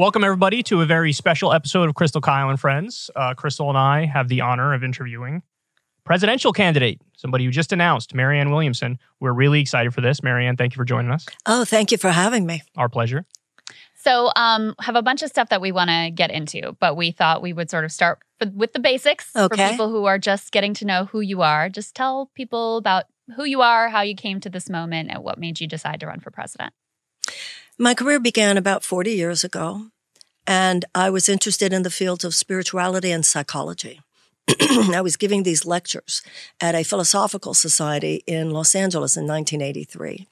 Welcome, everybody, to a very special episode of Krystal Kyle and Friends. Uh, Krystal and I have the honor of interviewing presidential candidate, somebody who just announced, Marianne Williamson. We're really excited for this. Marianne, thank you for joining us. Oh, thank you for having me. Our pleasure. So, um, have a bunch of stuff that we want to get into, but we thought we would sort of start with the basics okay. for people who are just getting to know who you are. Just tell people about who you are, how you came to this moment, and what made you decide to run for president. My career began about 40 years ago, and I was interested in the fields of spirituality and psychology. I was giving these lectures at a philosophical society in Los Angeles in 1983.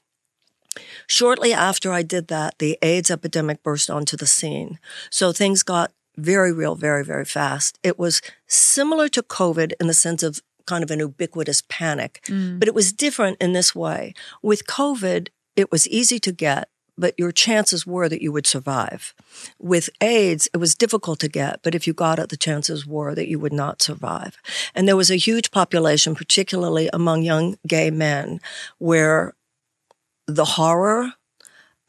Shortly after I did that, the AIDS epidemic burst onto the scene. So things got very real, very, very fast. It was similar to COVID in the sense of kind of an ubiquitous panic, mm. but it was different in this way. With COVID, it was easy to get but your chances were that you would survive. With AIDS, it was difficult to get, but if you got it, the chances were that you would not survive. And there was a huge population, particularly among young gay men, where the horror,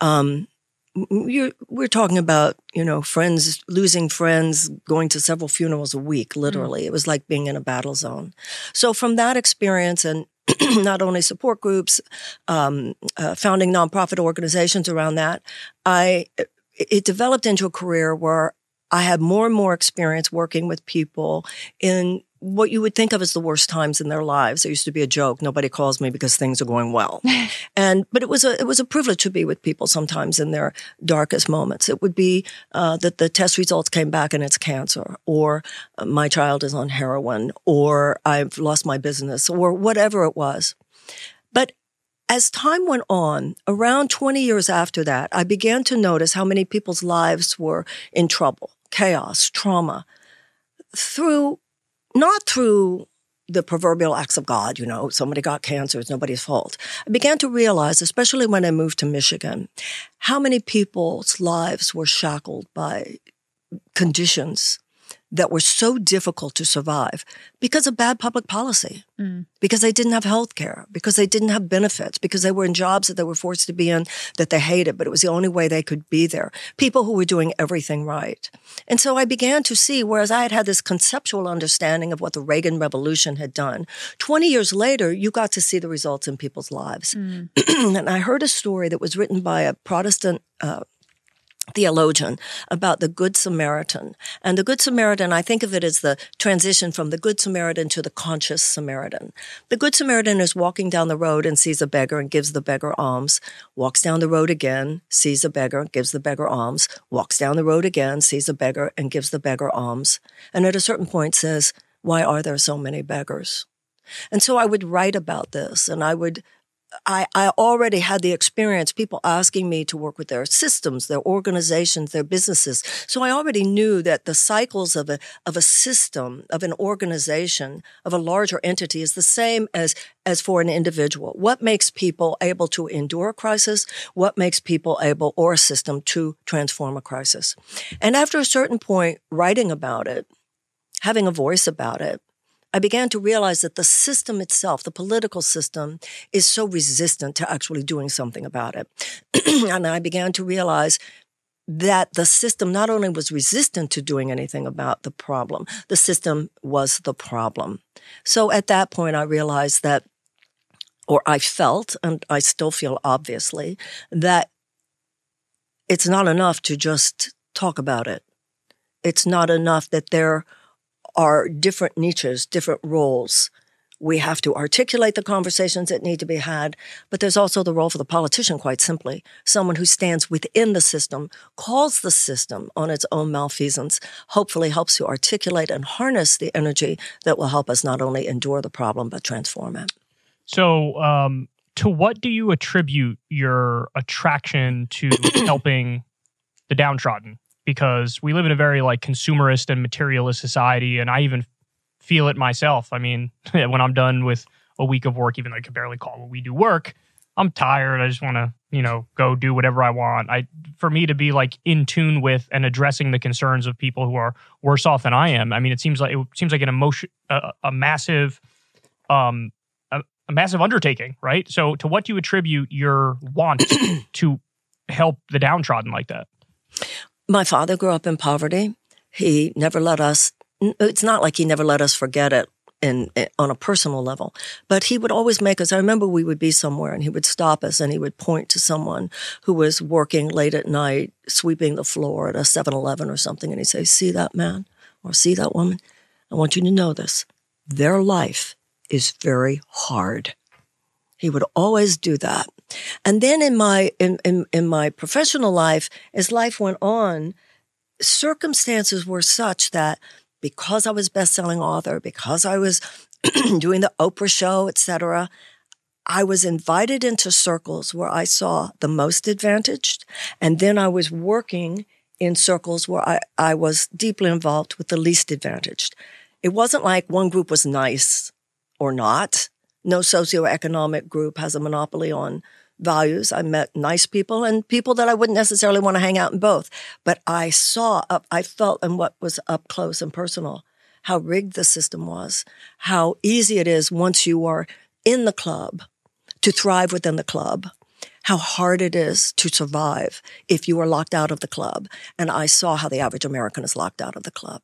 um, we're talking about, you know, friends losing friends, going to several funerals a week, literally. Mm. It was like being in a battle zone. So from that experience and not only support groups, um, uh, founding nonprofit organizations around that, I it developed into a career where I had more and more experience working with people in what you would think of as the worst times in their lives. It used to be a joke: nobody calls me because things are going well, and but it was a it was a privilege to be with people sometimes in their darkest moments. It would be uh, that the test results came back and it's cancer, or uh, my child is on heroin, or I've lost my business, or whatever it was. But as time went on, around 20 years after that, I began to notice how many people's lives were in trouble, chaos, trauma, through not through the proverbial acts of God, you know, somebody got cancer, it's nobody's fault. I began to realize, especially when I moved to Michigan, how many people's lives were shackled by conditions that were so difficult to survive because of bad public policy, mm. because they didn't have health care, because they didn't have benefits, because they were in jobs that they were forced to be in that they hated, but it was the only way they could be there. People who were doing everything right. And so I began to see, whereas I had had this conceptual understanding of what the Reagan Revolution had done, 20 years later, you got to see the results in people's lives. Mm. and I heard a story that was written by a Protestant uh, theologian about the Good Samaritan. And the Good Samaritan, I think of it as the transition from the Good Samaritan to the conscious Samaritan. The Good Samaritan is walking down the road and sees a beggar and gives the beggar alms, walks down the road again, sees a beggar, gives the beggar alms, walks down the road again, sees a beggar and gives the beggar alms. And at a certain point says, why are there so many beggars? And so I would write about this and I would I, I already had the experience, people asking me to work with their systems, their organizations, their businesses. So I already knew that the cycles of a, of a system, of an organization, of a larger entity is the same as, as for an individual. What makes people able to endure a crisis? What makes people able or a system to transform a crisis? And after a certain point, writing about it, having a voice about it, I began to realize that the system itself, the political system, is so resistant to actually doing something about it. and I began to realize that the system not only was resistant to doing anything about the problem, the system was the problem. So at that point, I realized that, or I felt, and I still feel obviously, that it's not enough to just talk about it. It's not enough that there are different niches, different roles. We have to articulate the conversations that need to be had, but there's also the role for the politician, quite simply. Someone who stands within the system, calls the system on its own malfeasance, hopefully helps to articulate and harness the energy that will help us not only endure the problem, but transform it. So, um, to what do you attribute your attraction to helping the downtrodden? Because we live in a very like consumerist and materialist society and i even feel it myself. I mean when i'm done with a week of work even though i can barely call what we do work i'm tired. I just want to you know go do whatever i want. I for me to be like in tune with and addressing the concerns of people who are worse off than i am i mean it seems like it seems like an emotion a, a massive um a, a massive undertaking right? So to what do you attribute your want to help the downtrodden like that My father grew up in poverty. He never let us, it's not like he never let us forget it in, in, on a personal level. But he would always make us. I remember we would be somewhere and he would stop us and he would point to someone who was working late at night, sweeping the floor at a 7-Eleven or something, and he'd say, "See that man or see that woman? I want you to know this. Their life is very hard." He would always do that. And then in my in, in, in my professional life, as life went on, circumstances were such that because I was best-selling author, because I was doing the Oprah show, etc., I was invited into circles where I saw the most advantaged, and then I was working in circles where I, I was deeply involved with the least advantaged. It wasn't like one group was nice or not. No socioeconomic group has a monopoly on values. I met nice people and people that I wouldn't necessarily want to hang out in both. But I saw up, I felt in what was up close and personal how rigged the system was, how easy it is once you are in the club to thrive within the club, how hard it is to survive if you are locked out of the club. And I saw how the average American is locked out of the club.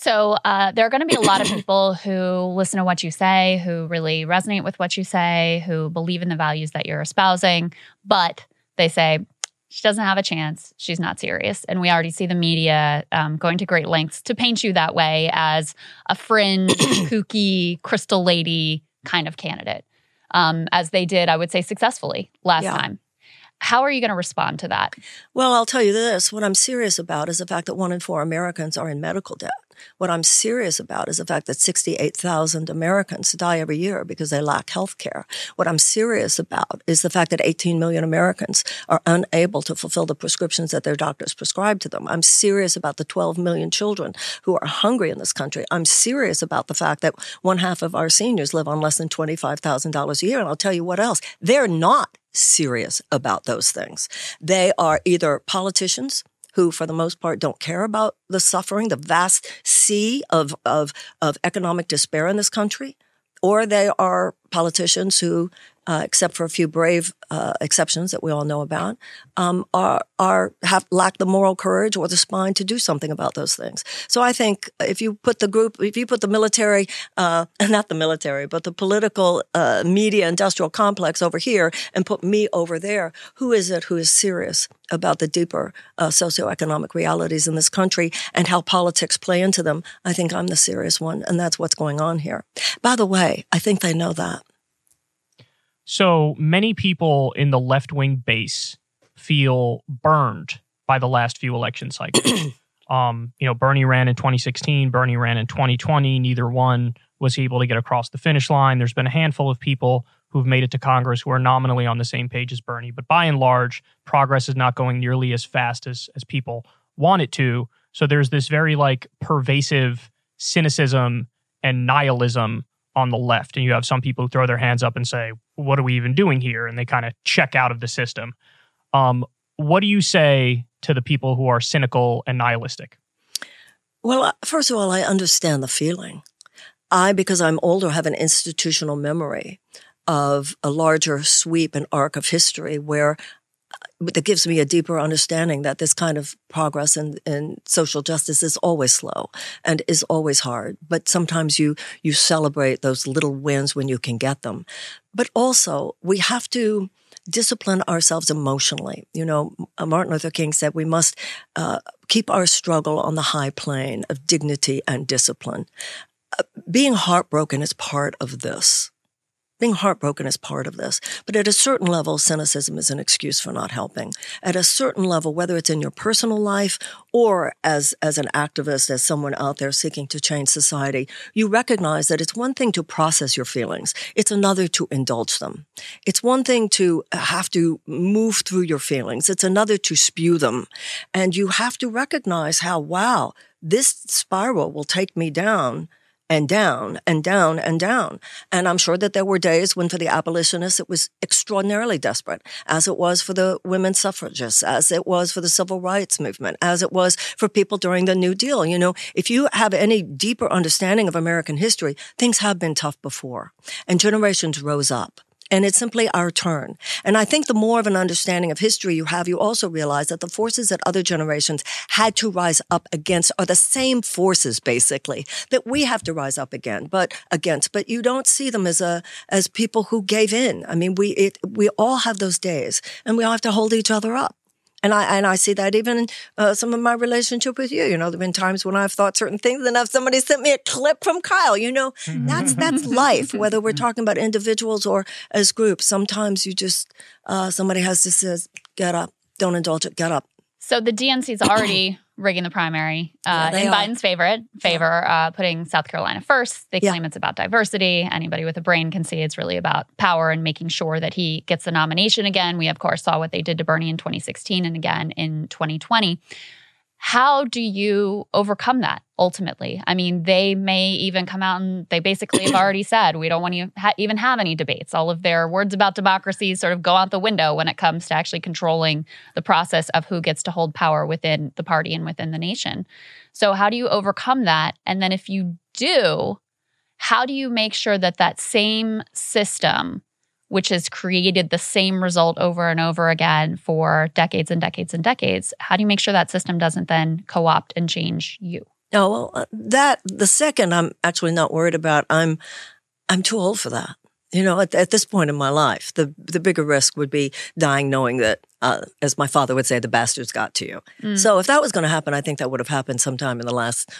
So uh, there are going to be a lot of people who listen to what you say, who really resonate with what you say, who believe in the values that you're espousing, but they say, she doesn't have a chance. She's not serious. And we already see the media um, going to great lengths to paint you that way as a fringe, kooky, crystal lady kind of candidate, um, as they did, I would say, successfully last yeah. time. How are you going to respond to that? Well, I'll tell you this. What I'm serious about is the fact that one in four Americans are in medical debt. What I'm serious about is the fact that 68,000 Americans die every year because they lack health care. What I'm serious about is the fact that 18 million Americans are unable to fulfill the prescriptions that their doctors prescribe to them. I'm serious about the 12 million children who are hungry in this country. I'm serious about the fact that one half of our seniors live on less than $25,000 a year. And I'll tell you what else. They're not serious about those things. They are either politicians who, for the most part, don't care about the suffering, the vast sea of, of, of economic despair in this country, or they are politicians who uh, except for a few brave uh, exceptions that we all know about, um, are are have lack the moral courage or the spine to do something about those things. So I think if you put the group, if you put the military, uh, not the military, but the political uh, media industrial complex over here and put me over there, who is it who is serious about the deeper uh, socioeconomic realities in this country and how politics play into them? I think I'm the serious one, and that's what's going on here. By the way, I think they know that. So many people in the left wing base feel burned by the last few election cycles. um, you know, Bernie ran in 2016, Bernie ran in 2020. Neither one was able to get across the finish line. There's been a handful of people who've made it to Congress who are nominally on the same page as Bernie, but by and large, progress is not going nearly as fast as as people want it to. So there's this very like pervasive cynicism and nihilism on the left. And you have some people who throw their hands up and say, what are we even doing here? And they kind of check out of the system. Um, what do you say to the people who are cynical and nihilistic? Well, first of all, I understand the feeling. I, because I'm older, have an institutional memory of a larger sweep and arc of history where that gives me a deeper understanding that this kind of progress in, in social justice is always slow and is always hard. But sometimes you, you celebrate those little wins when you can get them. But also we have to discipline ourselves emotionally. You know, Martin Luther King said we must uh, keep our struggle on the high plane of dignity and discipline. Uh, being heartbroken is part of this. Being heartbroken is part of this. But at a certain level, cynicism is an excuse for not helping. At a certain level, whether it's in your personal life or as, as an activist, as someone out there seeking to change society, you recognize that it's one thing to process your feelings. It's another to indulge them. It's one thing to have to move through your feelings. It's another to spew them. And you have to recognize how, wow, this spiral will take me down and down and down and down. And I'm sure that there were days when for the abolitionists it was extraordinarily desperate, as it was for the women's suffragists, as it was for the civil rights movement, as it was for people during the New Deal. You know, if you have any deeper understanding of American history, things have been tough before and generations rose up and it's simply our turn. And I think the more of an understanding of history you have, you also realize that the forces that other generations had to rise up against are the same forces, basically, that we have to rise up again, but against. But you don't see them as a as people who gave in. I mean, we it, we all have those days, and we all have to hold each other up. And I and I see that even in uh, some of my relationship with you. You know, there've been times when I've thought certain things, and if somebody sent me a clip from Kyle, you know, that's that's life. Whether we're talking about individuals or as groups, sometimes you just uh, somebody has to say, "Get up, don't indulge it, get up." So the DNC is already rigging the primary uh, Yeah, in are. Biden's favorite favor, uh, putting South Carolina first. They Yeah. claim it's about diversity. Anybody with a brain can see it's really about power and making sure that he gets the nomination again. We of course saw what they did to Bernie in 2016 and again in 2020. How do you overcome that ultimately? I mean, they may even come out and they basically have already said we don't want to ha- even have any debates. All of their words about democracy sort of go out the window when it comes to actually controlling the process of who gets to hold power within the party and within the nation. So, how do you overcome that? And then, if you do, how do you make sure that that same system, which has created the same result over and over again for decades and decades and decades, how do you make sure that system doesn't then co opt and change you? No, well, uh, that the second I'm actually not worried about. I'm I'm too old for that. You know, at, at this point in my life, the the bigger risk would be dying knowing that, uh, as my father would say, the bastards got to you. Mm. So if that was going to happen, I think that would have happened sometime in the last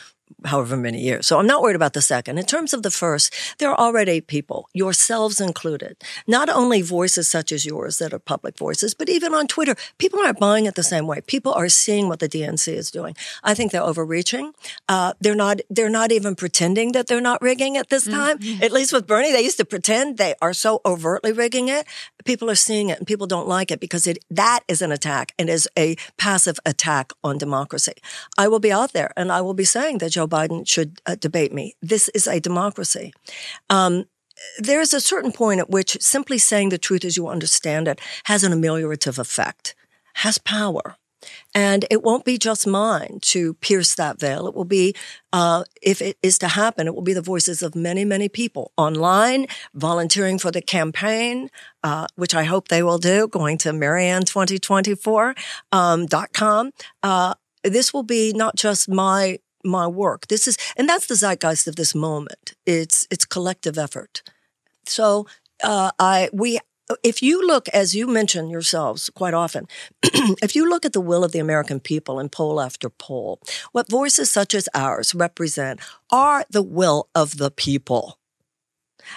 however many years. So I'm not worried about the second. In terms of the first, there are already people, yourselves included, not only voices such as yours that are public voices, but even on Twitter, people aren't buying it the same way. People are seeing what the DNC is doing. I think they're overreaching. Uh, they're not. They're not even pretending that they're not rigging at this time. At least with Bernie, they used to pretend. They are so overtly rigging it. People are seeing it, and people don't like it because it that is an attack and is a passive attack on democracy. I will be out there, and I will be saying that Joe Biden should uh, debate me. This is a democracy. Um, there is a certain point at which simply saying the truth as you understand it has an ameliorative effect, has power. And it won't be just mine to pierce that veil. It will be, uh, if it is to happen, it will be the voices of many, many people online, volunteering for the campaign, uh, which I hope they will do, going to Marianne2024 um, com. Uh, this will be not just my my work. This is, and that's the zeitgeist of this moment. It's it's collective effort. So uh, I we if you look as you mention yourselves quite often, if you look at the will of the American people in poll after poll, what voices such as ours represent are the will of the people.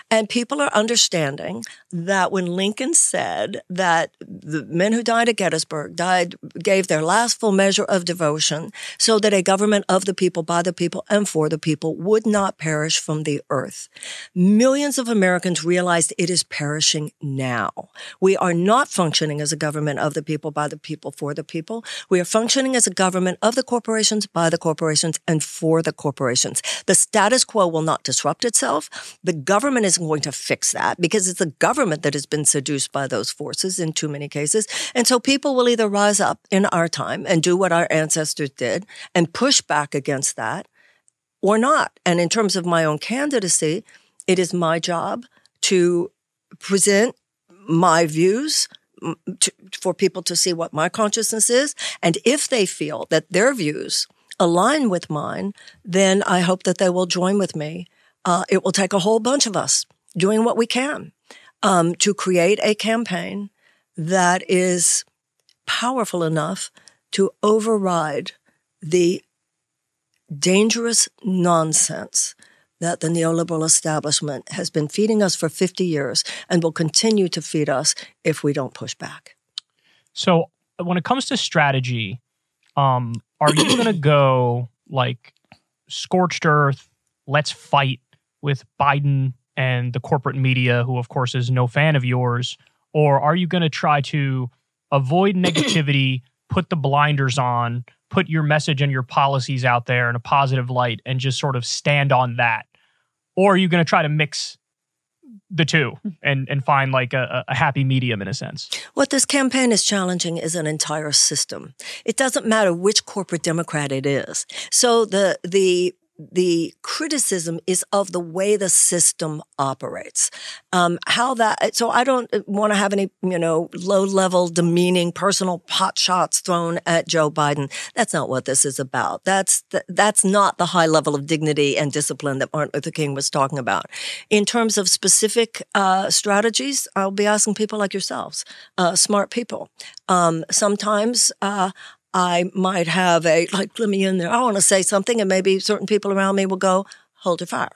And people are understanding that when Lincoln said that the men who died at Gettysburg died, gave their last full measure of devotion so that a government of the people, by the people, and for the people would not perish from the earth. Millions of Americans realized it is perishing now. We are not functioning as a government of the people, by the people, for the people. We are functioning as a government of the corporations, by the corporations, and for the corporations. The status quo will not disrupt itself. The government isn't going to fix that because it's the government that has been seduced by those forces in too many cases. And so people will either rise up in our time and do what our ancestors did and push back against that or not. And in terms of my own candidacy, it is my job to present my views mm, to, for people to see what my consciousness is. And if they feel that their views align with mine, then I hope that they will join with me. Uh, it will take a whole bunch of us doing what we can um, to create a campaign that is powerful enough to override the dangerous nonsense that the neoliberal establishment has been feeding us for 50 years and will continue to feed us if we don't push back. So when it comes to strategy, um, are you going to go like scorched earth? Let's fight with Biden and the corporate media, who of course is no fan of yours, or are you going to try to avoid negativity, put the blinders on, put your message and your policies out there in a positive light, and just sort of stand on that? Or are you going to try to mix the two and and find like a, a happy medium in a sense? What this campaign is challenging is an entire system. It doesn't matter which corporate Democrat it is. So the the the criticism is of the way the system operates. Um, how that, so I don't want to have any, you know, low level, demeaning, personal pot shots thrown at Joe Biden. That's not what this is about. That's, that's not the high level of dignity and discipline that Martin Luther King was talking about. In terms of specific, uh, strategies, I'll be asking people like yourselves, uh, smart people. Um, sometimes, uh, I might have a, like, let me in there. I want to say something and maybe certain people around me will go, hold your fire.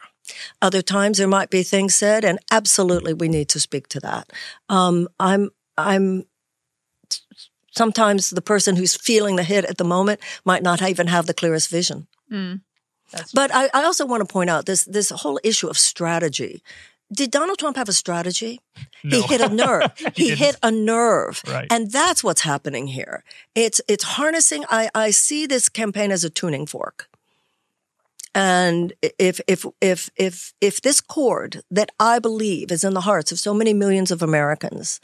Other times there might be things said and absolutely we need to speak to that. Um, I'm, I'm, sometimes the person who's feeling the hit at the moment might not even have the clearest vision. Mm, but I, I also want to point out this, this whole issue of strategy did Donald Trump have a strategy? No. He hit a nerve. he, he hit a nerve. Right. And that's what's happening here. It's it's harnessing I, I see this campaign as a tuning fork. And if if if if if this chord that I believe is in the hearts of so many millions of Americans,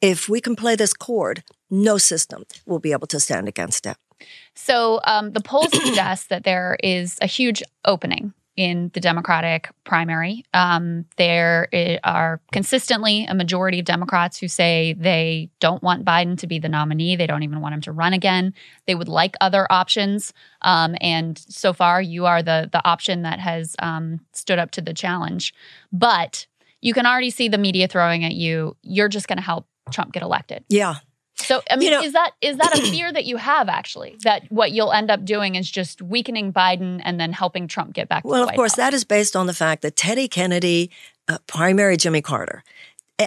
if we can play this chord, no system will be able to stand against it. So um, the polls suggest that there is a huge opening in the Democratic primary. Um, there are consistently a majority of Democrats who say they don't want Biden to be the nominee. They don't even want him to run again. They would like other options. Um, and so far, you are the the option that has um, stood up to the challenge. But you can already see the media throwing at you. You're just going to help Trump get elected. Yeah. So I mean, you know, is that is that a fear that you have actually that what you'll end up doing is just weakening Biden and then helping Trump get back? Well, of course, House? that is based on the fact that Teddy Kennedy uh, primary Jimmy Carter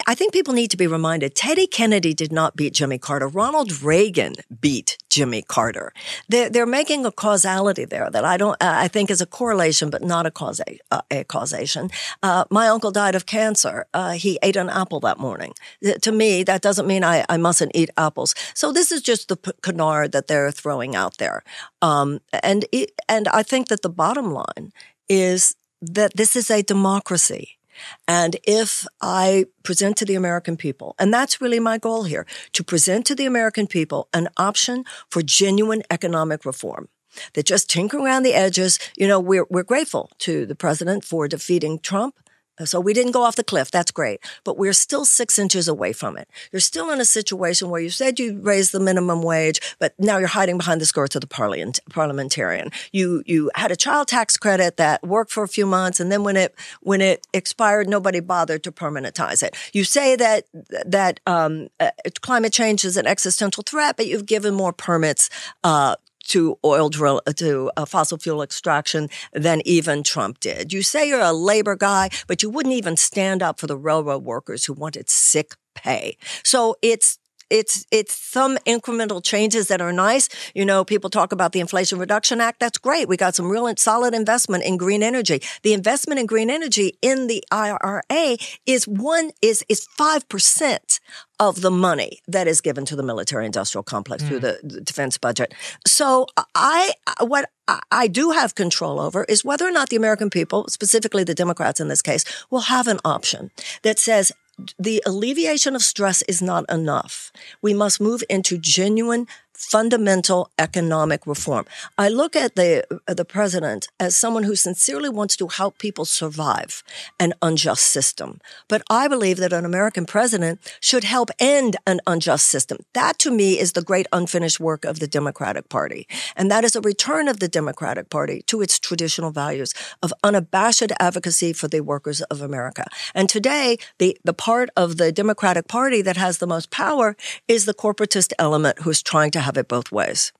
I think people need to be reminded Teddy Kennedy did not beat Jimmy Carter. Ronald Reagan beat Jimmy Carter. They're, they're making a causality there that I don't, I think is a correlation, but not a, causa- uh, a causation. Uh, my uncle died of cancer. Uh, he ate an apple that morning. To me, that doesn't mean I, I mustn't eat apples. So this is just the p- canard that they're throwing out there. Um, and, it, and I think that the bottom line is that this is a democracy. And if I present to the American people, and that's really my goal here, to present to the American people an option for genuine economic reform that just tinker around the edges. You know, we're, we're grateful to the president for defeating Trump. So we didn't go off the cliff. That's great. But we're still six inches away from it. You're still in a situation where you said you raised the minimum wage, but now you're hiding behind the skirts of the parliament, parliamentarian. You, you had a child tax credit that worked for a few months. And then when it, when it expired, nobody bothered to permanentize it. You say that, that, um, uh, climate change is an existential threat, but you've given more permits, uh, to oil drill to uh, fossil fuel extraction than even Trump did. You say you're a labor guy, but you wouldn't even stand up for the railroad workers who wanted sick pay. So it's it's it's some incremental changes that are nice. You know, people talk about the Inflation Reduction Act. That's great. We got some real solid investment in green energy. The investment in green energy in the IRA is one is is five percent of the money that is given to the military industrial complex mm. through the, the, defense budget. So I, what I do have control over is whether or not the American people, specifically the Democrats in this case, will have an option that says, the alleviation of stress is not enough. We must move into genuine fundamental economic reform. I look at the uh, the president as someone who sincerely wants to help people survive an unjust system. But I believe that an American president should help end an unjust system. That to me is the great unfinished work of the Democratic Party. And that is a return of the Democratic Party to its traditional values of unabashed advocacy for the workers of America. And today, the, the part of the Democratic Party that has the most power is the corporatist element who's trying to have have it both ways.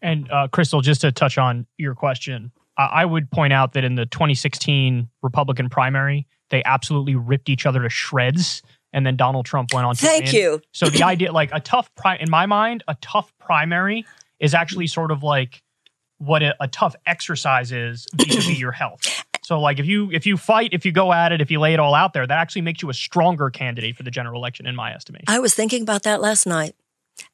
And uh, Krystal, just to touch on your question, uh, I would point out that in the 2016 Republican primary, they absolutely ripped each other to shreds. And then Donald Trump went on to Thank win. you. So the idea, like a tough, pri- in my mind, a tough primary is actually sort of like what a, a tough exercise is vis-a-vis your health. So like if you if you fight, if you go at it, if you lay it all out there, that actually makes you a stronger candidate for the general election, in my estimation. I was thinking about that last night.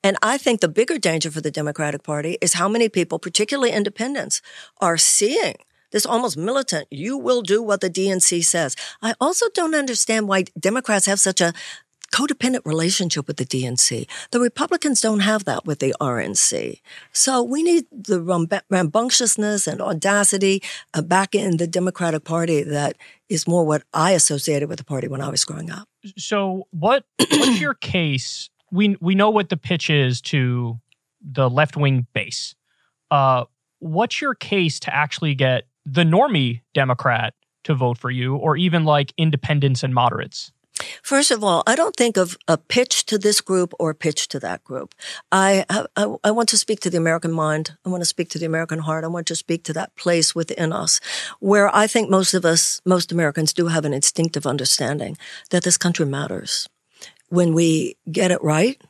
And I think the bigger danger for the Democratic Party is how many people, particularly independents, are seeing this almost militant, you will do what the DNC says. I also don't understand why Democrats have such a codependent relationship with the DNC. The Republicans don't have that with the RNC. So we need the rambunctiousness and audacity uh, back in the Democratic Party that is more what I associated with the party when I was growing up. So what what's your case? We we know what the pitch is to the left wing base. Uh, what's your case to actually get the normie Democrat to vote for you, or even like independents and moderates? First of all, I don't think of a pitch to this group or a pitch to that group. I, I, I want to speak to the American mind. I want to speak to the American heart. I want to speak to that place within us where I think most of us, most Americans do have an instinctive understanding that this country matters. When we get it right,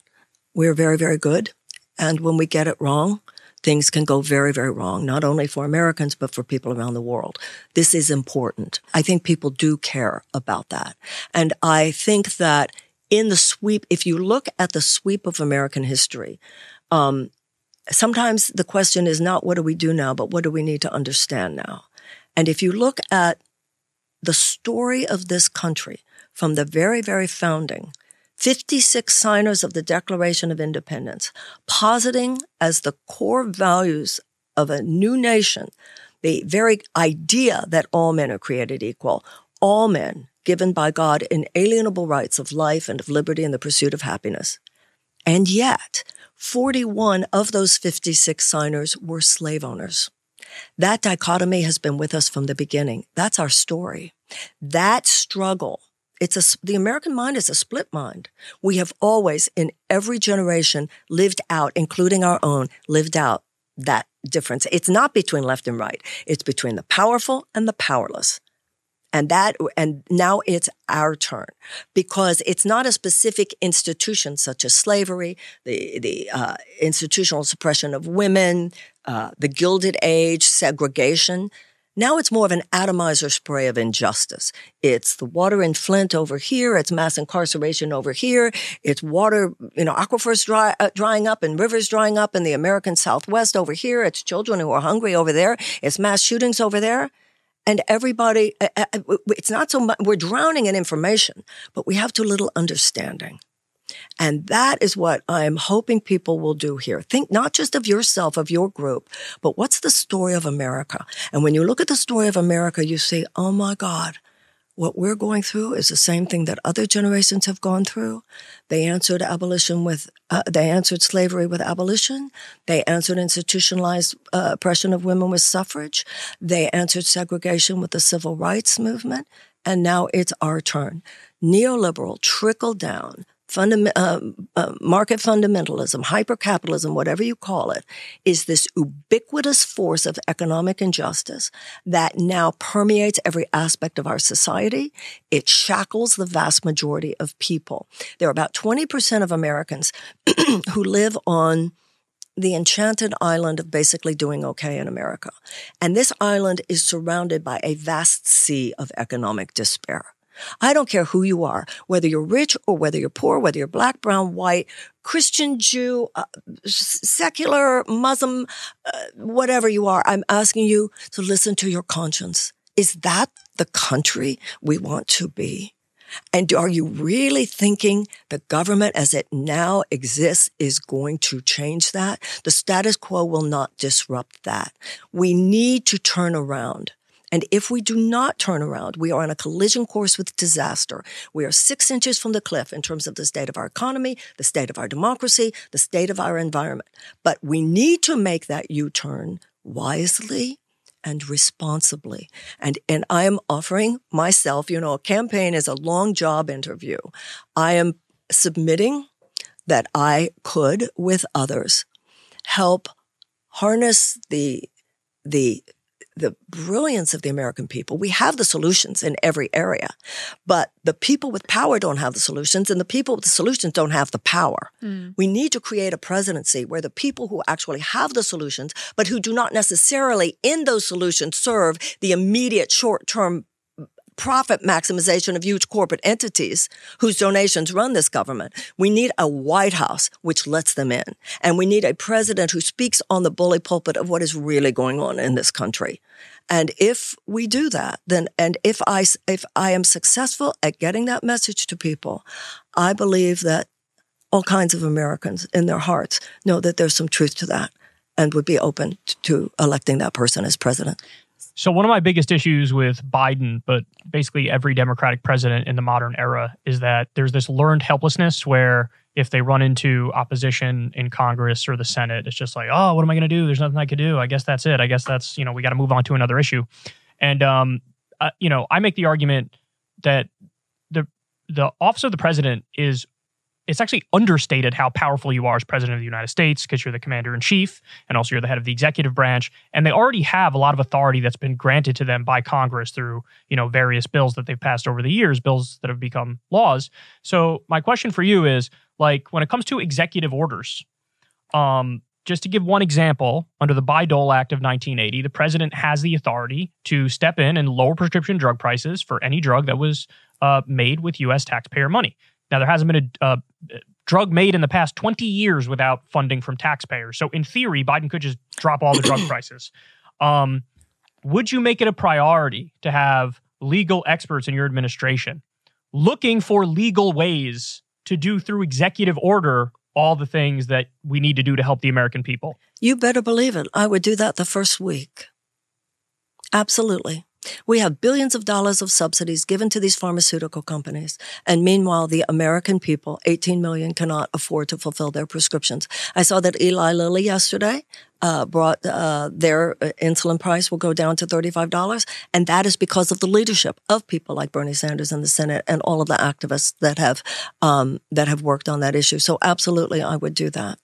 we're very, very good. And when we get it wrong, things can go very, very wrong, not only for Americans, but for people around the world. This is important. I think people do care about that. And I think that in the sweep, if you look at the sweep of American history, um, sometimes the question is not what do we do now, but what do we need to understand now? And if you look at the story of this country from the very, very founding, 56 signers of the Declaration of Independence, positing as the core values of a new nation the very idea that all men are created equal, all men given by God inalienable rights of life and of liberty and the pursuit of happiness. And yet, 41 of those 56 signers were slave owners. That dichotomy has been with us from the beginning. That's our story. That struggle it's a, the American mind is a split mind. We have always, in every generation, lived out, including our own, lived out that difference. It's not between left and right. It's between the powerful and the powerless. And that, and now it's our turn because it's not a specific institution such as slavery, the, the uh, institutional suppression of women, uh, the Gilded Age, segregation. Now it's more of an atomizer spray of injustice. It's the water in Flint over here. It's mass incarceration over here. It's water, you know, aquifers dry, uh, drying up and rivers drying up in the American Southwest over here. It's children who are hungry over there. It's mass shootings over there. And everybody, uh, uh, it's not so much, we're drowning in information, but we have too little understanding. And that is what I'm hoping people will do here. Think not just of yourself, of your group, but what's the story of America? And when you look at the story of America, you say, oh my God, what we're going through is the same thing that other generations have gone through. They answered abolition with, uh, they answered slavery with abolition. They answered institutionalized uh, oppression of women with suffrage. They answered segregation with the civil rights movement. And now it's our turn. Neoliberal trickle down uh, uh, market fundamentalism, hypercapitalism, whatever you call it, is this ubiquitous force of economic injustice that now permeates every aspect of our society. It shackles the vast majority of people. There are about 20% of Americans who live on the enchanted island of basically doing okay in America. And this island is surrounded by a vast sea of economic despair. I don't care who you are, whether you're rich or whether you're poor, whether you're black, brown, white, Christian, Jew, uh, secular, Muslim, uh, whatever you are. I'm asking you to listen to your conscience. Is that the country we want to be? And are you really thinking the government as it now exists is going to change that? The status quo will not disrupt that. We need to turn around. And if we do not turn around, we are on a collision course with disaster. We are six inches from the cliff in terms of the state of our economy, the state of our democracy, the state of our environment. But we need to make that U turn wisely and responsibly. And, and I am offering myself, you know, a campaign is a long job interview. I am submitting that I could, with others, help harness the, the the brilliance of the American people. We have the solutions in every area, but the people with power don't have the solutions and the people with the solutions don't have the power. Mm. We need to create a presidency where the people who actually have the solutions, but who do not necessarily in those solutions serve the immediate short term profit maximization of huge corporate entities whose donations run this government. We need a White House which lets them in. And we need a president who speaks on the bully pulpit of what is really going on in this country. And if we do that, then, and if I, if I am successful at getting that message to people, I believe that all kinds of Americans in their hearts know that there's some truth to that and would be open to electing that person as president. So, one of my biggest issues with Biden, but basically every Democratic president in the modern era, is that there's this learned helplessness where if they run into opposition in Congress or the Senate, it's just like, oh, what am I going to do? There's nothing I could do. I guess that's it. I guess that's, you know, we got to move on to another issue. And, um, uh, you know, I make the argument that the the office of the president is it's actually understated how powerful you are as president of the United States because you're the commander in chief and also you're the head of the executive branch and they already have a lot of authority that's been granted to them by Congress through, you know, various bills that they've passed over the years, bills that have become laws. So my question for you is like when it comes to executive orders, um just to give one example, under the Bayh-Dole Act of 1980, the president has the authority to step in and lower prescription drug prices for any drug that was uh, made with U.S. taxpayer money. Now, there hasn't been a, a drug made in the past 20 years without funding from taxpayers. So, in theory, Biden could just drop all the drug prices. Um, would you make it a priority to have legal experts in your administration looking for legal ways to do through executive order all the things that we need to do to help the American people? You better believe it. I would do that the first week. Absolutely. We have billions of dollars of subsidies given to these pharmaceutical companies. And meanwhile, the American people, 18 million, cannot afford to fulfill their prescriptions. I saw that Eli Lilly yesterday uh, brought uh, their uh, insulin price will go down to $35. And that is because of the leadership of people like Bernie Sanders in the Senate and all of the activists that have, um, that have worked on that issue. So absolutely, I would do that.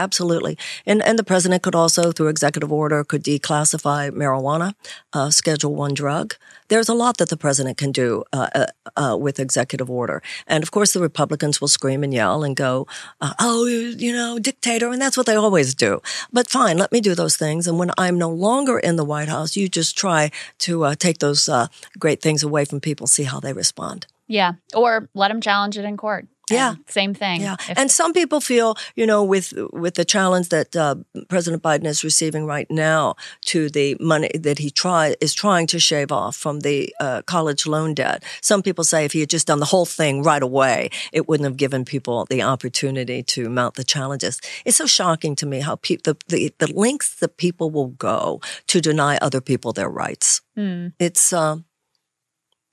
Absolutely. And, and the president could also, through executive order, could declassify marijuana, uh, Schedule One drug. There's a lot that the president can do uh, uh, uh, with executive order. And of course, the Republicans will scream and yell and go, uh, oh, you know, dictator. And that's what they always do. But fine, let me do those things. And when I'm no longer in the White House, you just try to uh, take those great things away from people, see how they respond. Yeah. Or let them challenge it in court. Yeah, same thing. Yeah, if and some people feel, you know, with with the challenge that uh, President Biden is receiving right now to the money that he try is trying to shave off from the uh, college loan debt. Some people say if he had just done the whole thing right away, it wouldn't have given people the opportunity to mount the challenges. It's so shocking to me how pe- the, the the lengths that people will go to deny other people their rights. Mm. It's uh,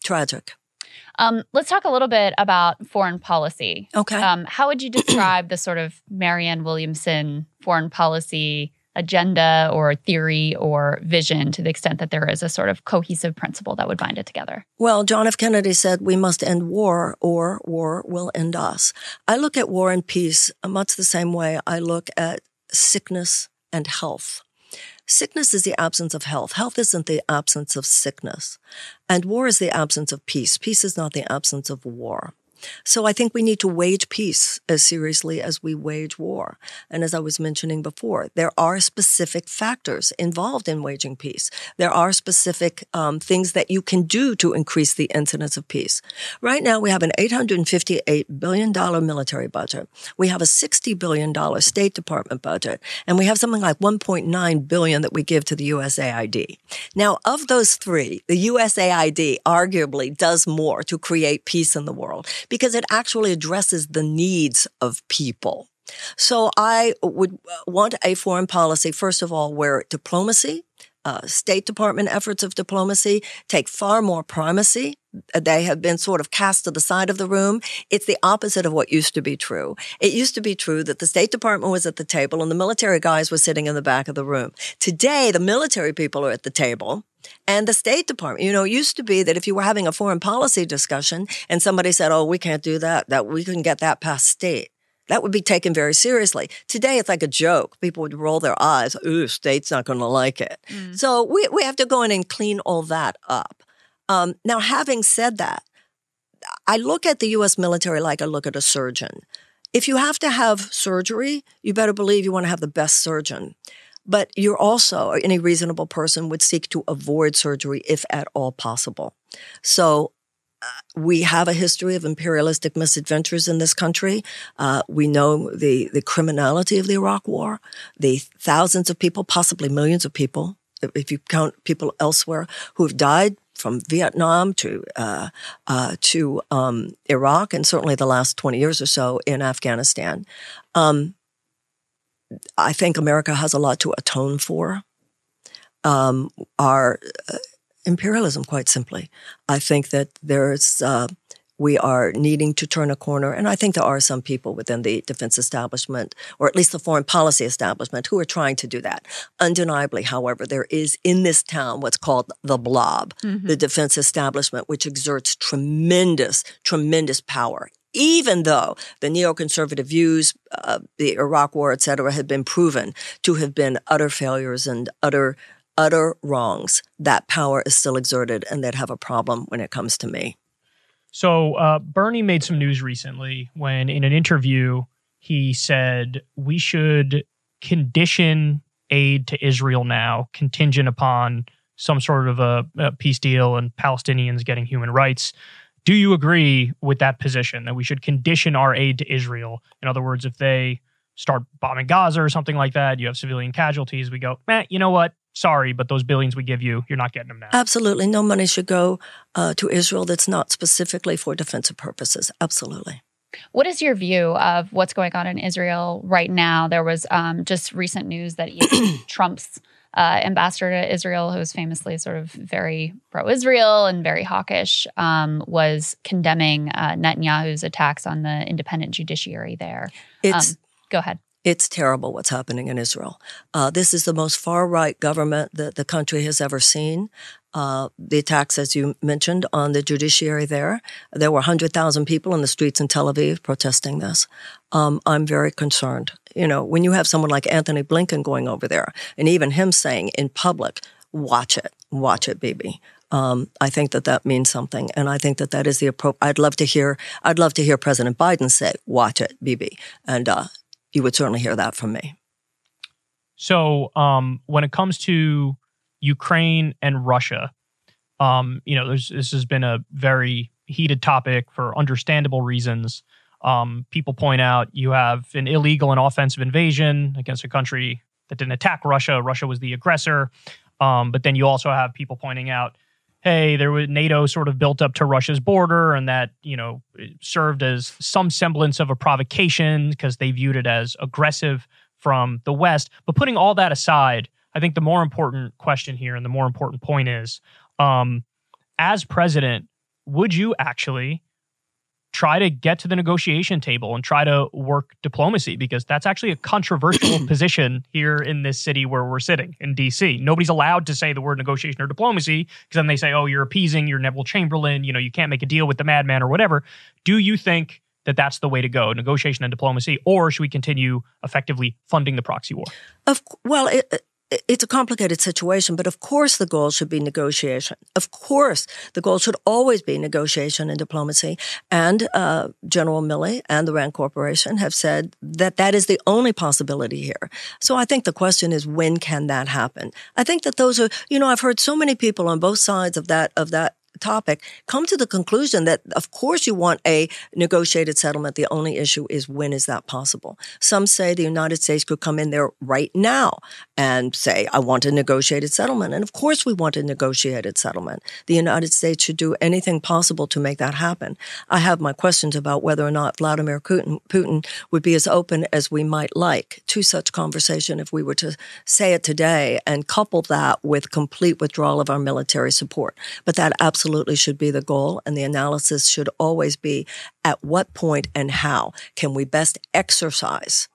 tragic. Um, let's talk a little bit about foreign policy. Okay. Um, how would you describe the sort of Marianne Williamson foreign policy agenda or theory or vision to the extent that there is a sort of cohesive principle that would bind it together? Well, John F. Kennedy said we must end war or war will end us. I look at war and peace much the same way I look at sickness and health. Sickness is the absence of health. Health isn't the absence of sickness. And war is the absence of peace. Peace is not the absence of war. So I think we need to wage peace as seriously as we wage war. And as I was mentioning before, there are specific factors involved in waging peace. There are specific um, things that you can do to increase the incidence of peace. Right now, we have an $858 billion military budget. We have a $60 billion State Department budget. And we have something like 1.9 billion that we give to the USAID. Now, of those three, the USAID arguably does more to create peace in the world because it actually addresses the needs of people. So I would want a foreign policy, first of all, where diplomacy, uh, State Department efforts of diplomacy take far more primacy. They have been sort of cast to the side of the room. It's the opposite of what used to be true. It used to be true that the State Department was at the table and the military guys were sitting in the back of the room. Today, the military people are at the table and the State Department. You know, it used to be that if you were having a foreign policy discussion and somebody said, "Oh, we can't do that. That we couldn't get that past state." That would be taken very seriously. Today, it's like a joke. People would roll their eyes. Ooh, state's not going to like it. Mm. So we, we have to go in and clean all that up. Um, now, having said that, I look at the U.S. military like I look at a surgeon. If you have to have surgery, you better believe you want to have the best surgeon. But you're also, any reasonable person would seek to avoid surgery if at all possible. So uh, we have a history of imperialistic misadventures in this country. Uh, we know the, the criminality of the Iraq War, the thousands of people, possibly millions of people if you count people elsewhere who have died from Vietnam to uh, uh, to um, Iraq, and certainly the last twenty years or so in Afghanistan. Um, I think America has a lot to atone for. Um, our uh, imperialism, quite simply. I think that there's uh, we are needing to turn a corner. And I think there are some people within the defense establishment, or at least the foreign policy establishment, who are trying to do that. Undeniably, however, there is in this town what's called the blob, mm-hmm. the defense establishment, which exerts tremendous, tremendous power. Even though the neoconservative views, uh, the Iraq War, et cetera, have been proven to have been utter failures and utter utter wrongs, that power is still exerted and they'd have a problem when it comes to me. So uh, Bernie made some news recently when, in an interview, he said we should condition aid to Israel now contingent upon some sort of a, a, peace deal and Palestinians getting human rights. Do you agree with that position that we should condition our aid to Israel? In other words, if they start bombing Gaza or something like that, you have civilian casualties, we go, eh, you know what? sorry, but those billions we give you, you're not getting them now. Absolutely. No money should go uh, to Israel that's not specifically for defensive purposes. Absolutely. What is your view of what's going on in Israel right now? There was um, just recent news that Trump's uh, ambassador to Israel, who was famously sort of very pro Israel and very hawkish, um, was condemning uh, Netanyahu's attacks on the independent judiciary there. It's, um, go ahead. It's terrible what's happening in Israel. Uh, this is the most far right government that the country has ever seen. Uh, the attacks, as you mentioned, on the judiciary there, there were 100,000 people in the streets in Tel Aviv protesting this. Um, I'm very concerned. You know, when you have someone like Antony Blinken going over there, and even him saying in public, watch it, watch it, baby. Um, I think that that means something, and I think that that is the appropriate. I'd love to hear. I'd love to hear President Biden say, "Watch it, Bibi," and uh, you would certainly hear that from me. So, um, when it comes to Ukraine and Russia, um, you know, this has been a very heated topic for understandable reasons. Um, people point out you have an illegal and offensive invasion against a country that didn't attack Russia. Russia was the aggressor. Um, but then you also have people pointing out hey, there was NATO sort of built up to Russia's border, and that you know served as some semblance of a provocation because they viewed it as aggressive from the West. But putting all that aside, I think the more important question here and the more important point is, um, as president, would you actually try to get to the negotiation table and try to work diplomacy because that's actually a controversial position here in this city where we're sitting in DC. Nobody's allowed to say the word negotiation or diplomacy because then they say, oh, you're appeasing, you're Neville Chamberlain, you know, you can't make a deal with the madman or whatever. Do you think that that's the way to go, negotiation and diplomacy, or should we continue effectively funding the proxy war? Of well, it, uh, it's a complicated situation, but of course the goal should be negotiation. Of course, the goal should always be negotiation and diplomacy. And uh, General Milley and the Rand Corporation have said that that is the only possibility here. So I think the question is when can that happen? I think that those are, you know, I've heard so many people on both sides of that of that topic come to the conclusion that of course you want a negotiated settlement. The only issue is when is that possible? Some say the united states could come in there right now and say i want a negotiated settlement. And of course we want a negotiated settlement. The united states should do anything possible to make that happen. I have my questions about whether or not vladimir putin would be as open as we might like to such conversation if we were to say it today and couple that with complete withdrawal of our military support. But that absolutely absolutely should be the goal, and the analysis should always be at what point and how can we best exercise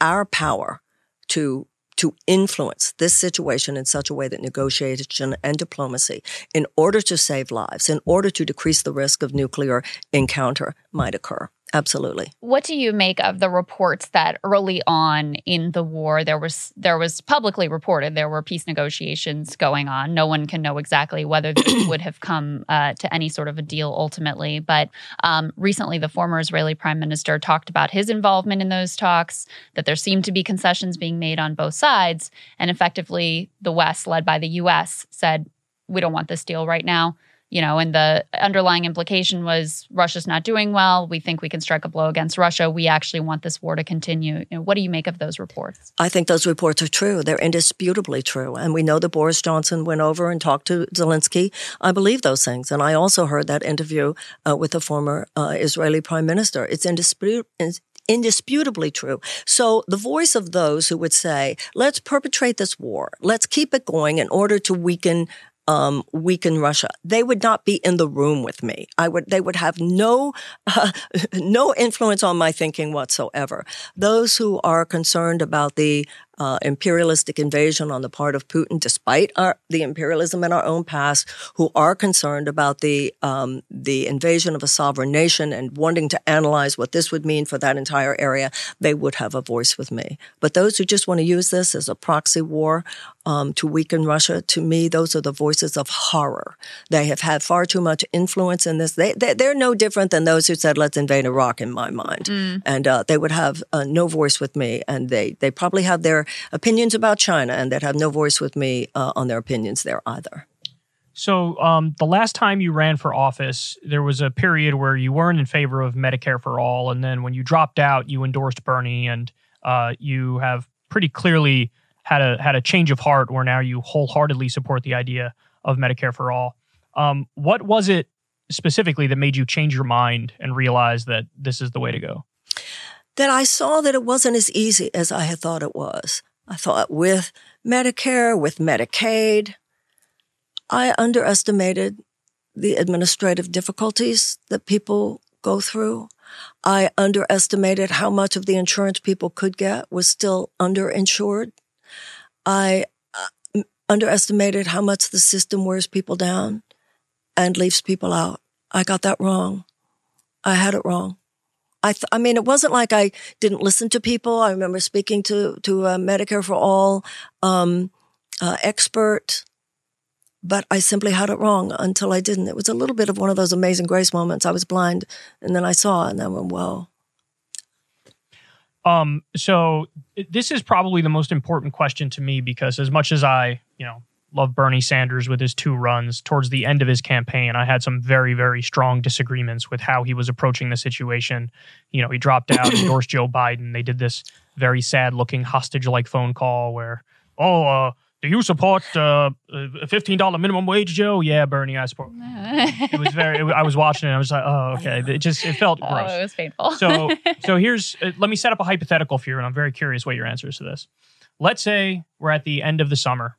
our power to to influence this situation in such a way that negotiation and diplomacy, in order to save lives, in order to decrease the risk of nuclear encounter, might occur. Absolutely. What do you make of the reports that early on in the war there was there was publicly reported there were peace negotiations going on. No one can know exactly whether they would have come uh, to any sort of a deal ultimately. But um, recently, the former Israeli prime minister talked about his involvement in those talks. That there seemed to be concessions being made on both sides, and effectively, the West, led by the U.S., said we don't want this deal right now you know, and the underlying implication was Russia's not doing well. We think we can strike a blow against Russia. We actually want this war to continue. You know, what do you make of those reports? I think those reports are true. They're indisputably true. And we know that Boris Johnson went over and talked to Zelensky. I believe those things. And I also heard that interview uh, with the former uh, Israeli prime minister. It's indisputable indisputably true. So the voice of those who would say, let's perpetrate this war, let's keep it going in order to weaken um, weaken Russia. They would not be in the room with me. I would. They would have no uh, no influence on my thinking whatsoever. Those who are concerned about the uh, imperialistic invasion on the part of Putin, despite our, the imperialism in our own past, who are concerned about the um, the invasion of a sovereign nation and wanting to analyze what this would mean for that entire area, they would have a voice with me. But those who just want to use this as a proxy war um, to weaken Russia, to me, those are the voices of horror. They have had far too much influence in this. They, they are no different than those who said, "Let's invade Iraq," in my mind, mm. and uh, they would have uh, no voice with me, and they they probably have their opinions about China and that have no voice with me uh, on their opinions there either. So, um, the last time you ran for office, there was a period where you weren't in favor of Medicare for all, and then when you dropped out, you endorsed Bernie, and uh, you have pretty clearly had a had a change of heart, where now you wholeheartedly support the idea of Medicare for all. Um, what was it specifically that made you change your mind and realize that this is the way to go? That I saw that it wasn't as easy as I had thought it was. I thought with Medicare, with Medicaid, I underestimated the administrative difficulties that people go through. I underestimated how much of the insurance people could get was still underinsured. I uh, underestimated how much the system wears people down and leaves people out. I got that wrong. I had it wrong. I, th- I mean, it wasn't like I didn't listen to people. I remember speaking to to a Medicare for All um, uh, expert, but I simply had it wrong until I didn't. It was a little bit of one of those amazing grace moments. I was blind, and then I saw, and I went, "Whoa." Um. So this is probably the most important question to me because as much as I, you know, love Bernie Sanders with his two runs. Towards the end of his campaign, I had some very, very strong disagreements with how he was approaching the situation. You know, he dropped out, endorsed Joe Biden. They did this very sad looking hostage like phone call where, oh, uh, do you support uh, a fifteen dollar minimum wage, Joe? Yeah, Bernie, I support. it was very. It, I was watching it. I was like, oh, okay. It just it felt oh, gross. it was painful. so, so here's. Uh, let me set up a hypothetical for you, and I'm very curious what your answer is to this. Let's say we're at the end of the summer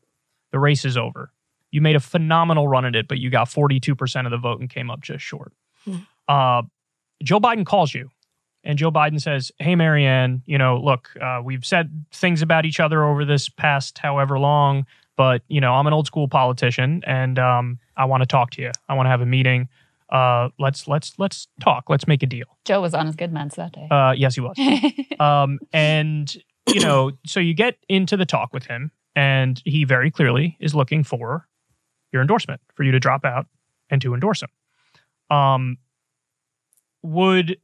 the race is over. You made a phenomenal run at it, but you got 42% of the vote and came up just short. Hmm. Uh, Joe Biden calls you and Joe Biden says, Hey, Marianne, you know, look, uh, we've said things about each other over this past however long, but, you know, I'm an old school politician and um, I want to talk to you. I want to have a meeting. Uh, let's let's let's talk. Let's make a deal. Joe was on his good meds that day. Uh, yes, he was. um, and you know, so you get into the talk with him, and he very clearly is looking for your endorsement for you to drop out and to endorse him. Um, would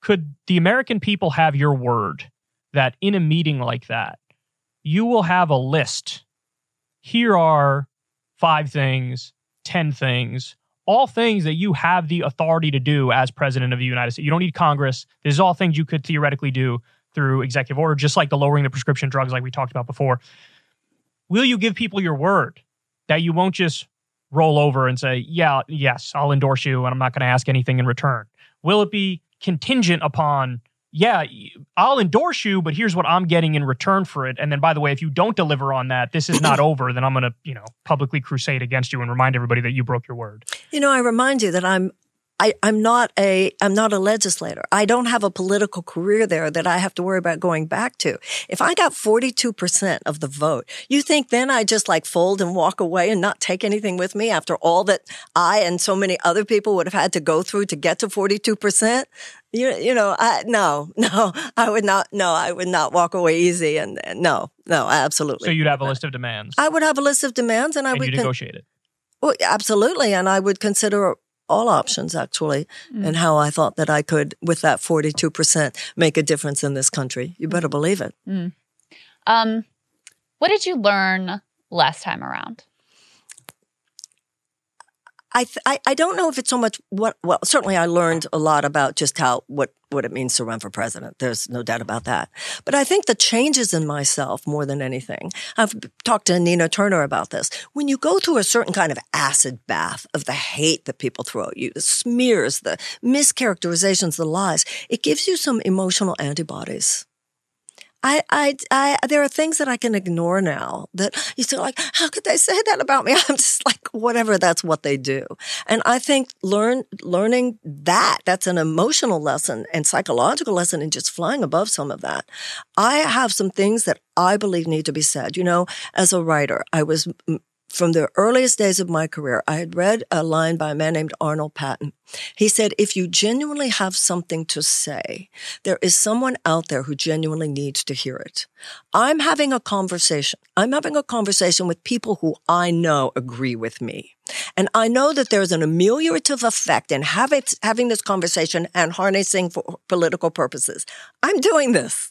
could the American people have your word that in a meeting like that, you will have a list? Here are five things, 10 things, all things that you have the authority to do as president of the United States. You don't need Congress. This is all things you could theoretically do through executive order, just like the lowering the prescription drugs, like we talked about before will you give people your word that you won't just roll over and say, yeah, yes, I'll endorse you and I'm not going to ask anything in return? Will it be contingent upon, yeah, I'll endorse you, but here's what I'm getting in return for it. And then, by the way, if you don't deliver on that, this is not over. Then I'm going to, you know, publicly crusade against you and remind everybody that you broke your word. You know, I remind you that I'm I, am not a I'm not a legislator. I don't have a political career there that I have to worry about going back to. If I got 42% of the vote, you think then I just like fold and walk away and not take anything with me after all that I and so many other people would have had to go through to get to 42%? You, you know, I, no, no, I would not, no, I would not walk away easy. And, and no, no, absolutely. So you'd have a list of demands. I would have a list of demands and I and would you negotiate con- it. Well, absolutely. And I would consider all options actually mm. and how I thought that I could, with that 42%, make a difference in this country. You better believe it. Mm. Um, what did you learn last time around? I, th- I I don't know if it's so much what well certainly I learned a lot about just how what what it means to run for president. There's no doubt about that. But I think the changes in myself more than anything. I've talked to Nina Turner about this. When you go through a certain kind of acid bath of the hate that people throw at you, the smears, the mischaracterizations, the lies, it gives you some emotional antibodies. I, I, I, there are things that I can ignore now that you say like, how could they say that about me? I'm just like, whatever, that's what they do. And I think learn, learning that, that's an emotional lesson and psychological lesson and just flying above some of that. I have some things that I believe need to be said. You know, as a writer, I was from the earliest days of my career, I had read a line by a man named Arnold Patent. He said, if you genuinely have something to say, there is someone out there who genuinely needs to hear it. I'm having a conversation. I'm having a conversation with people who I know agree with me. And I know that there's an ameliorative effect in having this conversation and harnessing for political purposes. I'm doing this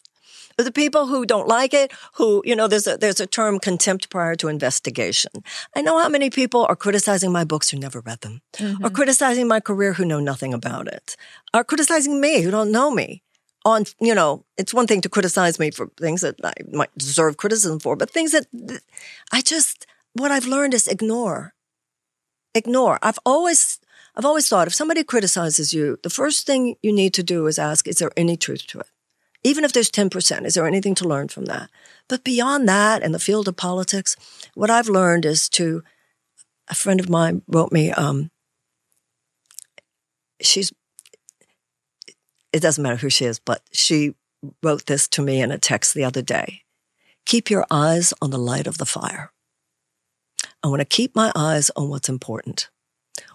the people who don't like it, who, you know, there's a, there's a term contempt prior to investigation. I know how many people are criticizing my books who never read them, mm-hmm. or criticizing my career who know nothing about it, are criticizing me who don't know me. On, you know, it's one thing to criticize me for things that I might deserve criticism for, but things that I just, what I've learned is ignore. Ignore. I've always, I've always thought if somebody criticizes you, the first thing you need to do is ask, is there any truth to it? Even if there's 10%, is there anything to learn from that? But beyond that, in the field of politics, what I've learned is to, a friend of mine wrote me, um, she's, it doesn't matter who she is, but she wrote this to me in a text the other day. Keep your eyes on the light of the fire. I want to keep my eyes on what's important.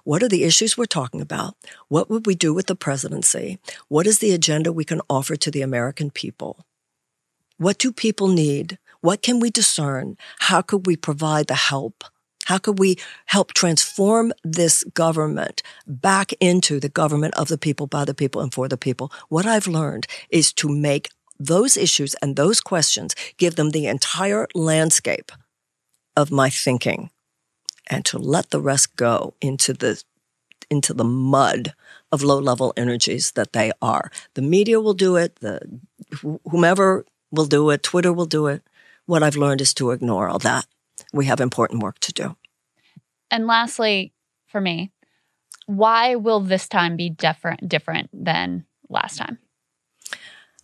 What are the issues we're talking about? What would we do with the presidency? What is the agenda we can offer to the American people? What do people need? What can we discern? How could we provide the help? How could we help transform this government back into the government of the people, by the people, and for the people? What I've learned is to make those issues and those questions, give them the entire landscape of my thinking and to let the rest go into the into the mud of low level energies that they are. The media will do it, the whomever will do it, Twitter will do it. What I've learned is to ignore all that. We have important work to do. And lastly, for me, why will this time be different different than last time?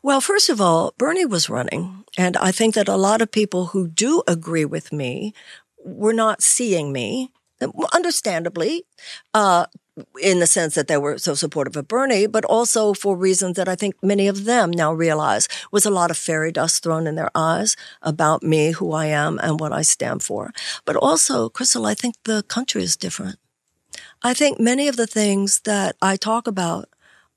Well, first of all, Bernie was running, and I think that a lot of people who do agree with me were not seeing me, understandably, uh, in the sense that they were so supportive of Bernie, but also for reasons that I think many of them now realize was a lot of fairy dust thrown in their eyes about me, who I am, and what I stand for. But also, Krystal, I think the country is different. I think many of the things that I talk about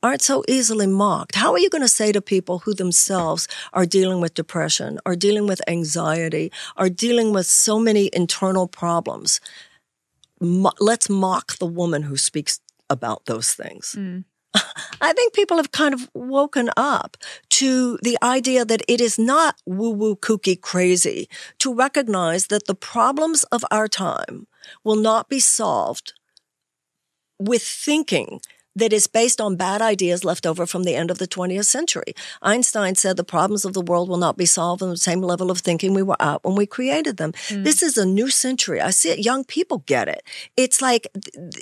aren't so easily mocked. How are you going to say to people who themselves are dealing with depression, are dealing with anxiety, are dealing with so many internal problems? Mo- let's mock the woman who speaks about those things. Mm. I think people have kind of woken up to the idea that it is not woo woo kooky crazy to recognize that the problems of our time will not be solved with thinking that is based on bad ideas left over from the end of the 20th century. Einstein said the problems of the world will not be solved on the same level of thinking we were at when we created them. Mm. This is a new century. I see it. Young people get it. It's like,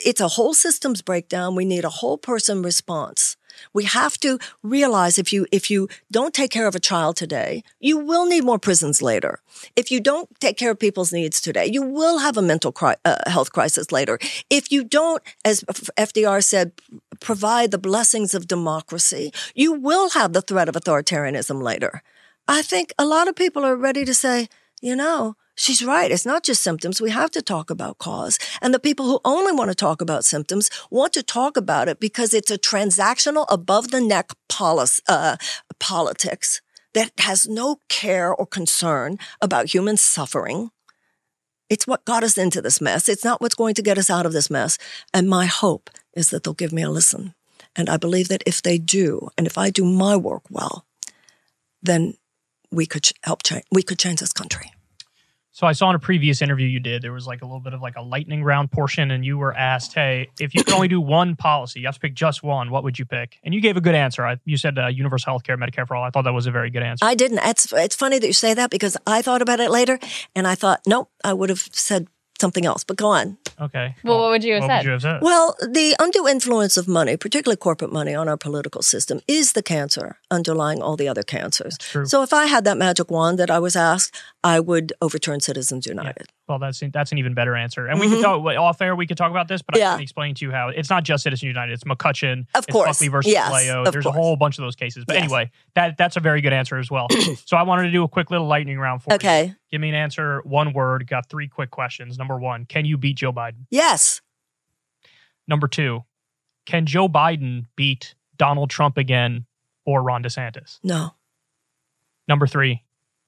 it's a whole systems breakdown. We need a whole person response. We have to realize if you, if you don't take care of a child today, you will need more prisons later. If you don't take care of people's needs today, you will have a mental cri- uh, health crisis later. If you don't, as FDR said, provide the blessings of democracy, you will have the threat of authoritarianism later. I think a lot of people are ready to say, you know, She's right. It's not just symptoms. We have to talk about cause. And the people who only want to talk about symptoms want to talk about it because it's a transactional, above the neck uh, politics that has no care or concern about human suffering. It's what got us into this mess. It's not what's going to get us out of this mess. And my hope is that they'll give me a listen. And I believe that if they do, and if I do my work well, then we could help change, we could change this country. So I saw in a previous interview you did, there was like a little bit of like a lightning round portion, and you were asked, "Hey, if you could only do one policy, you have to pick just one. What would you pick?" And you gave a good answer. I, you said uh, universal health care, Medicare for all. I thought that was a very good answer. I didn't. It's it's funny that you say that because I thought about it later, and I thought, nope, I would have said something else. But go on. okay. Well, what would you have what said? would you have said? Well, the undue influence of money, particularly corporate money, on our political system is the cancer underlying all the other cancers. So if I had that magic wand that I was asked, I would overturn Citizens United. Well, that's that's an even better answer. And we could talk off air. We could talk about this, but I Mm-hmm. Yeah. can explain to you how it's not just Citizens United. It's McCutcheon. Of course. Buckley versus Yes, Leo. There's course. a whole bunch of those cases. But Yes. anyway, that that's a very good answer as well. so I wanted to do a quick little lightning round for you. Okay. Give me an answer, one word. Got three quick questions. Number one, can you beat Joe Biden? Yes. Number two, can Joe Biden beat Donald Trump again or Ron DeSantis? No. Number three,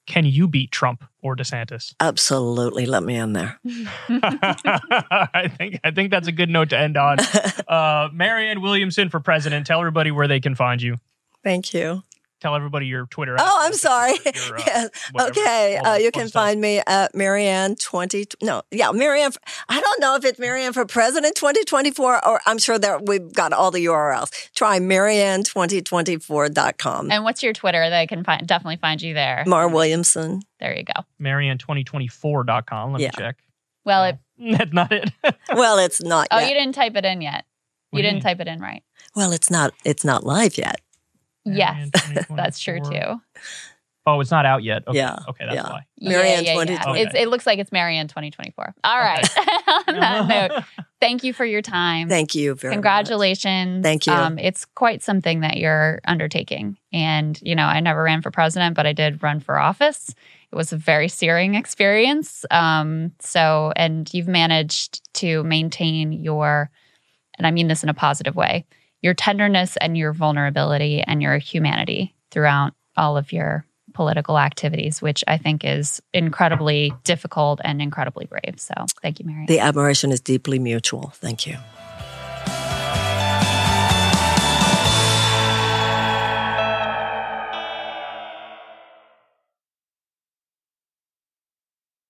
can you beat Trump or DeSantis? Absolutely. Let me in there. I think I think that's a good note to end on. Uh, Marianne Williamson for president. Tell everybody where they can find you. Thank you. Tell everybody your Twitter. Oh, I'm sorry. your, uh, Yes. whatever, Okay. Uh, you can stuff. find me at Marianne 20. No, yeah, Marianne. I don't know if it's Marianne for President 2024 or I'm sure that we've got all the URLs. Try Marianne2024.com. And what's your Twitter? that I can find definitely find you there. Mar Williamson. There you go. Marianne2024.com. Let Yeah. me check. Well, it, That's not it. Well, it's not oh, yet. you didn't type it in yet. You you didn't type it in right. well, it's not. It's not live yet. Yes, that's true too. Oh, it's not out yet. Okay. Yeah, Okay, that's yeah. why. Marianne yeah, yeah, 20 yeah. Okay. It looks like it's Marianne 2024. All right. On that note, thank you for your time. Thank you very much. Congratulations. Thank you. Um, it's quite something that you're undertaking. And, you know, I never ran for president, but I did run for office. It was a very searing experience. Um, so, and you've managed to maintain your, and I mean this in a positive way, your tenderness and your vulnerability and your humanity throughout all of your political activities, which I think is incredibly difficult and incredibly brave. So, thank you, Mary. The admiration is deeply mutual. Thank you.